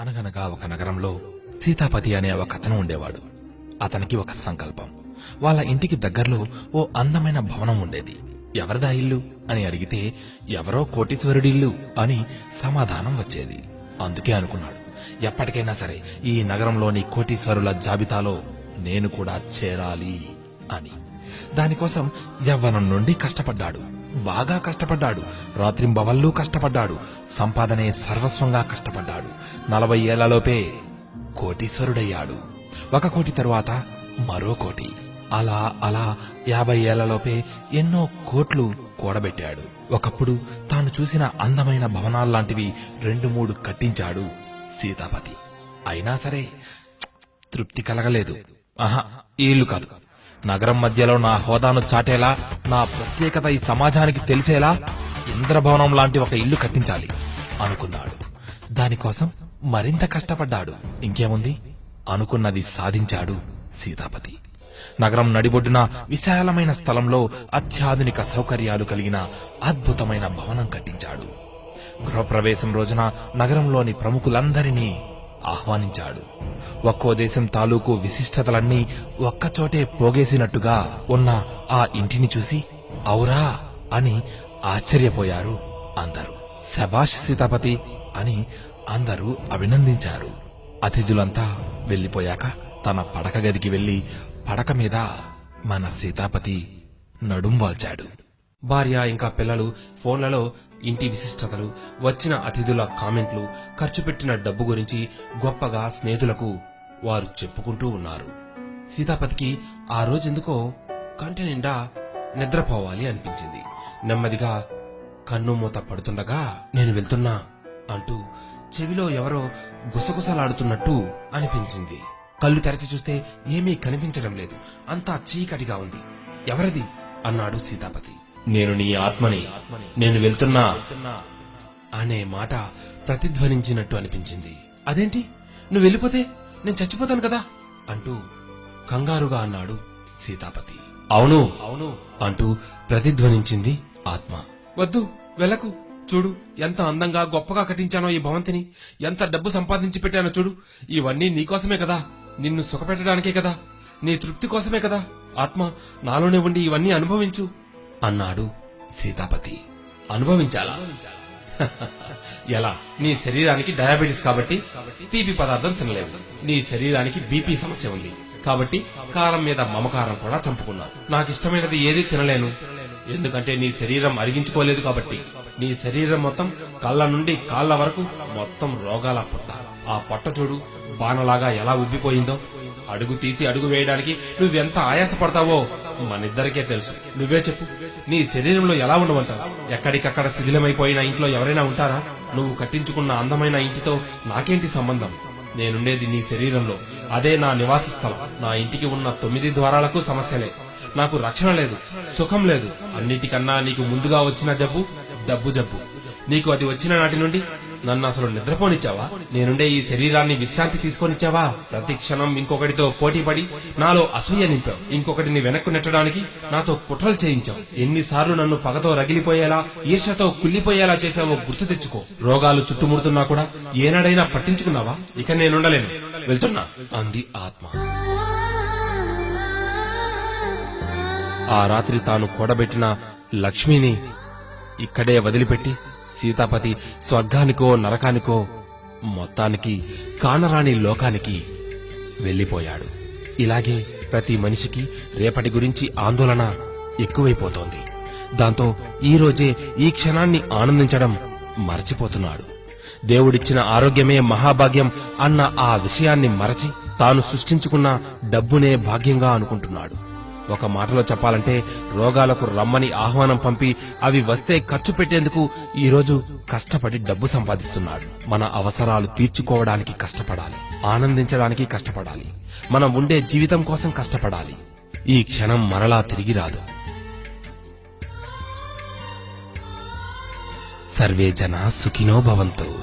అనగనగా ఒక నగరంలో సీతాపతి అనే ఒక అతను ఉండేవాడు. అతనికి ఒక సంకల్పం. వాళ్ళ ఇంటికి దగ్గరలో ఓ అందమైన భవనం ఉండేది. ఎవరిదా ఇల్లు? అని అడిగితే ఎవరో కోటీశ్వరుడిల్లు అని సమాధానం వచ్చేది. అందుకే అనుకున్నాడు ఎప్పటికైనా సరే ఈ నగరంలోని కోటీశ్వరుల జాబితాలో నేను కూడా చేరాలి అని. దానికోసం యవ్వనం నుండి కష్టపడ్డాడు. బాగా కష్టపడ్డాడు. రాత్రింబవళ్ళు కష్టపడ్డాడు. సంపాదనే సర్వస్వంగా కష్టపడ్డాడు. నలభై ఏళ్ళలోపే కోటీశ్వరుడయ్యాడు. ఒక కోటి తరువాత మరో కోటి. అలా అలా యాభై ఏళ్ళలోపే ఎన్నో కోట్లు కూడబెట్టాడు. ఒకప్పుడు తాను చూసిన అందమైన భవనాల్లాంటివి రెండు మూడు కట్టించాడు సీతాపతి. అయినా సరే తృప్తి కలగలేదు. ఆహా ఏళ్ళు కాదు. నగరం మధ్యలో నా హోదాను చాటేలా నా ప్రత్యేకత ఈ సమాజానికి తెలిసేలా ఇంద్రభవనం లాంటి ఒక ఇల్లు కట్టించాలి అనుకున్నాడు. దానికోసం మరింత కష్టపడ్డాడు. ఇంకేముంది? అనుకున్నది సాధించాడు సీతాపతి. నగరం నడిబొడ్డున విశాలమైన స్థలంలో అత్యాధునిక సౌకర్యాలు కలిగిన అద్భుతమైన భవనం కట్టించాడు. గృహప్రవేశం రోజున నగరంలోని ప్రముఖులందరినీ ఆహ్వానించాడు. ఒక్కో దేశం తాలూకు విశిష్టతలన్నీ ఒక్కచోటే పోగేసినట్టుగా ఉన్న ఆ ఇంటిని చూసి ఔరా అని ఆశ్చర్యపోయారు అందరూ. శభాష్ సీతాపతి అని అందరూ అభినందించారు. అతిథులంతా వెళ్ళిపోయాక తన పడక గదికి వెళ్ళి పడక మీద మన సీతాపతి నడుం వాల్చాడు. భార్య ఇంకా పిల్లలు ఫోన్లలో ఇంటి విశిష్టతలు వచ్చిన అతిథుల కామెంట్లు ఖర్చు పెట్టిన డబ్బు గురించి గొప్పగా స్నేహితులకు వారు చెప్పుకుంటూ ఉన్నారు. సీతాపతికి ఆ రోజెందుకో కంటి నిండా నిద్రపోవాలి అనిపించింది. నెమ్మదిగా కన్ను మూత పడుతుండగా నేను వెళ్తున్నా అంటూ చెవిలో ఎవరో గుసగుసలాడుతున్నట్టు అనిపించింది. కళ్ళు తెరచి చూస్తే ఏమీ కనిపించడం లేదు. అంతా చీకటిగా ఉంది. ఎవరిది? అన్నాడు సీతాపతి. నేను నీ ఆత్మని నేను వెళ్తున్నా అనే మాట ప్రతిధ్వనించినట్టు అనిపించింది. అదేంటి? నువ్వు వెళ్ళిపోతే నేను చచ్చిపోతాను కదా? అంటూ కంగారుగా అన్నాడు సీతాపతి. అవును అవును అంటూ ప్రతిధ్వనించింది ఆత్మ. వద్దు వెళ్ళకు. చూడు ఎంత అందంగా గొప్పగా కట్టించానో ఈ భవంతిని ఎంత డబ్బు సంపాదించి పెట్టానో చూడు. ఇవన్నీ నీకోసమే కదా. నిన్ను సుఖపెట్టడానికే కదా. నీ తృప్తి కోసమే కదా. ఆత్మ నాలోనే ఉండి ఇవన్నీ అనుభవించు. అన్నాడు సీతాపతి. అనుభవించాలా? ఎలా? నీ శరీరానికి డయాబెటిస్ కాబట్టి తీపి పదార్థం తినలేవు. నీ శరీరానికి బీపీ సమస్య ఉంది. కాబట్టి కారం మీద మమకారం కూడా చంపుకున్నావు నాకు ఇష్టమైనది ఏది తినలేను. ఎందుకంటే నీ శరీరం అరిగించుకోలేదు కాబట్టి. నీ శరీరం మొత్తం కళ్ళ నుండి కాళ్ళ వరకు మొత్తం రోగాల పొట్ట. ఆ పొట్ట చూడు బాణలాగా ఎలా ఉబ్బిపోయిందో. అడుగు తీసి అడుగు వేయడానికి నువ్వెంత ఆయాసపడతావో మనిద్దరికే తెలుసు. నువ్వే చెప్పు. నీ శరీరంలో ఎలా ఉండమంటావు? ఎక్కడికక్కడ శిథిలమైపోయిన ఇంట్లో ఎవరైనా ఉంటారా? నువ్వు కట్టించుకున్న అందమైన ఇంటితో నాకేంటి సంబంధం? నేనుండేది నీ శరీరంలో. అదే నా నివాస స్థలం. నా ఇంటికి ఉన్న తొమ్మిది ద్వారాలకు సమస్యలే. నాకు రక్షణ లేదు సుఖం లేదు. అన్నిటికన్నా నీకు ముందుగా వచ్చిన జబ్బు డబ్బు జబ్బు. నీకు అది వచ్చిన నాటి నుండి నన్ను అసలు నిద్రపోనిచ్చావా? నేనుండే ఈ శరీరాన్ని విశ్రాంతి తీసుకొనిచ్చావా? ప్రతి క్షణం ఇంకొకటితో పోటీపడి నాలో అసూయ నింపావు. ఇంకొకటిని వెనక్కు నెట్టడానికి నాతో కుట్రలు చేయించావు. ఎన్నిసార్లు నన్ను పగతో రగిలిపోయేలా ఈర్షతో కుళ్ళిపోయేలా చేశావో గుర్తు తెచ్చుకో. రోగాలు చుట్టుముడుతున్నా కూడా ఏనాడైనా పట్టించుకున్నావా? ఇక నేనుండలేను. వెళ్తున్నా అంది ఆత్మ. ఆ రాత్రి తాను కూడబెట్టిన లక్ష్మిని ఇక్కడే వదిలిపెట్టి సీతాపతి స్వర్గానికో నరకానికో మొత్తానికి కానరాని లోకానికి వెళ్ళిపోయాడు. ఇలాగే ప్రతి మనిషికి రేపటి గురించి ఆందోళన ఎక్కువైపోతోంది. దాంతో ఈ రోజే ఈ క్షణాన్ని ఆనందించడం మరచిపోతున్నాడు. దేవుడిచ్చిన ఆరోగ్యమే మహాభాగ్యం అన్న ఆ విషయాన్ని మరచి తాను సృష్టించుకున్న డబ్బునే భాగ్యంగా అనుకుంటున్నాడు. ఒక మాటలో చెప్పాలంటే రోగాలకు రమ్మని ఆహ్వానం పంపి అవి వస్తే ఖర్చు పెట్టేందుకు ఈ రోజు కష్టపడి డబ్బు సంపాదిస్తున్నాడు. మన అవసరాలు తీర్చుకోవడానికి కష్టపడాలి. ఆనందించడానికి కష్టపడాలి. మనం ఉండే జీవితం కోసం కష్టపడాలి. ఈ క్షణం మరలా తిరిగి రాదు. సర్వే జన సుఖినో భవంతు.